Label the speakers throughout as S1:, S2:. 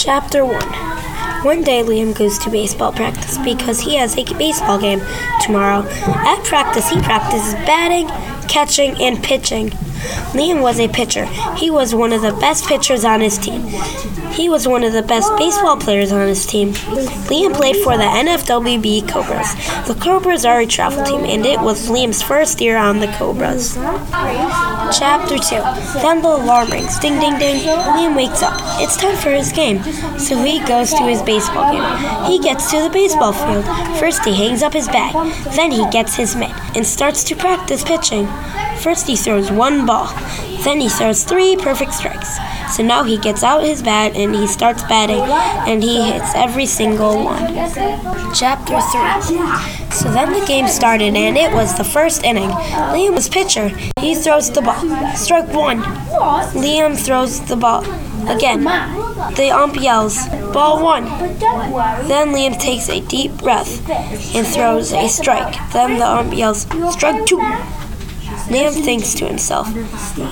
S1: Chapter 1 One day, Liam goes to baseball practice because he has a baseball game tomorrow. At practice, he practices batting, catching, and pitching. Liam was a pitcher. He was one of the best pitchers on his team. He was one of the best baseball players on his team. Liam played for the NFWB Cobras. The Cobras are a travel team, and it was Liam's first year on the Cobras. Chapter 2 Then the alarm rings. Ding, ding, ding. Liam wakes up. It's time for his game. So he goes to his baseball game. He gets to the baseball field. First, he hangs up his bag. Then, he gets his mitt and starts to practice pitching. First, he throws one ball. Then, he throws three perfect strikes. So now he gets out his bat and he starts batting and he hits every single one. Chapter 3 So then the game started and it was the first inning. Liam was pitcher. He throws the ball. Strike one. Liam throws the ball. Again. The ump yells, Ball one. Then Liam takes a deep breath and throws a strike. Then the ump yells, Strike two. Liam thinks to himself,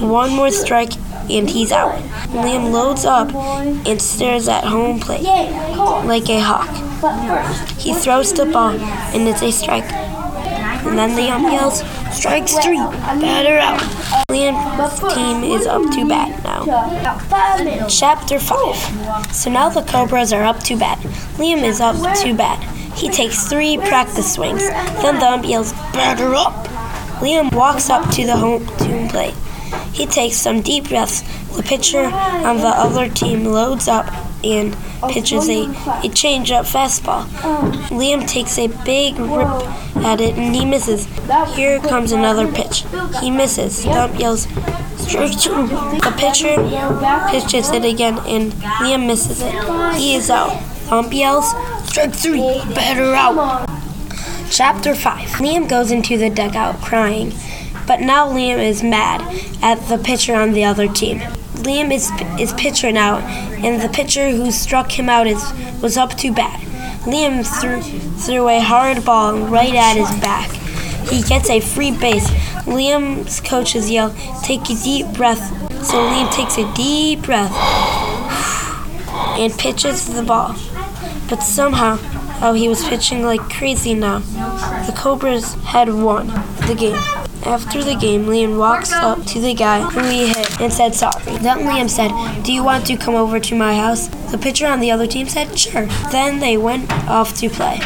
S1: One more strike and he's out. Liam loads up and stares at home plate like a hawk. He throws the ball and it's a strike. And then the ump yells, Strike three, batter out. Liam's team is up to bat now. Chapter 5. So now the Cobras are up to bat. Liam is up to bat. He takes three practice swings. Then the ump yells, Batter up. Liam walks up to the home plate. He takes some deep breaths. The pitcher on the other team loads up and pitches a, a change-up fastball. Liam takes a big rip at it and he misses. Here comes another pitch. He misses. Stump yells, strike two. The pitcher pitches it again and Liam misses it. He is out. Thump yells, strike three, batter out. Chapter 5 Liam goes into the dugout crying. But now Liam is mad at the pitcher on the other team. Liam is is pitcher now, and the pitcher who struck him out is was up to bat. Liam threw threw a hard ball right at his back. He gets a free base. Liam's coaches yell, "Take a deep breath." So Liam takes a deep breath and pitches the ball. But somehow, oh, he was pitching like crazy now. The Cobras had won the game. After the game, Liam walks up to the guy who he hit and said sorry. Then Liam said, Do you want to come over to my house? The pitcher on the other team said, Sure. Then they went off to play.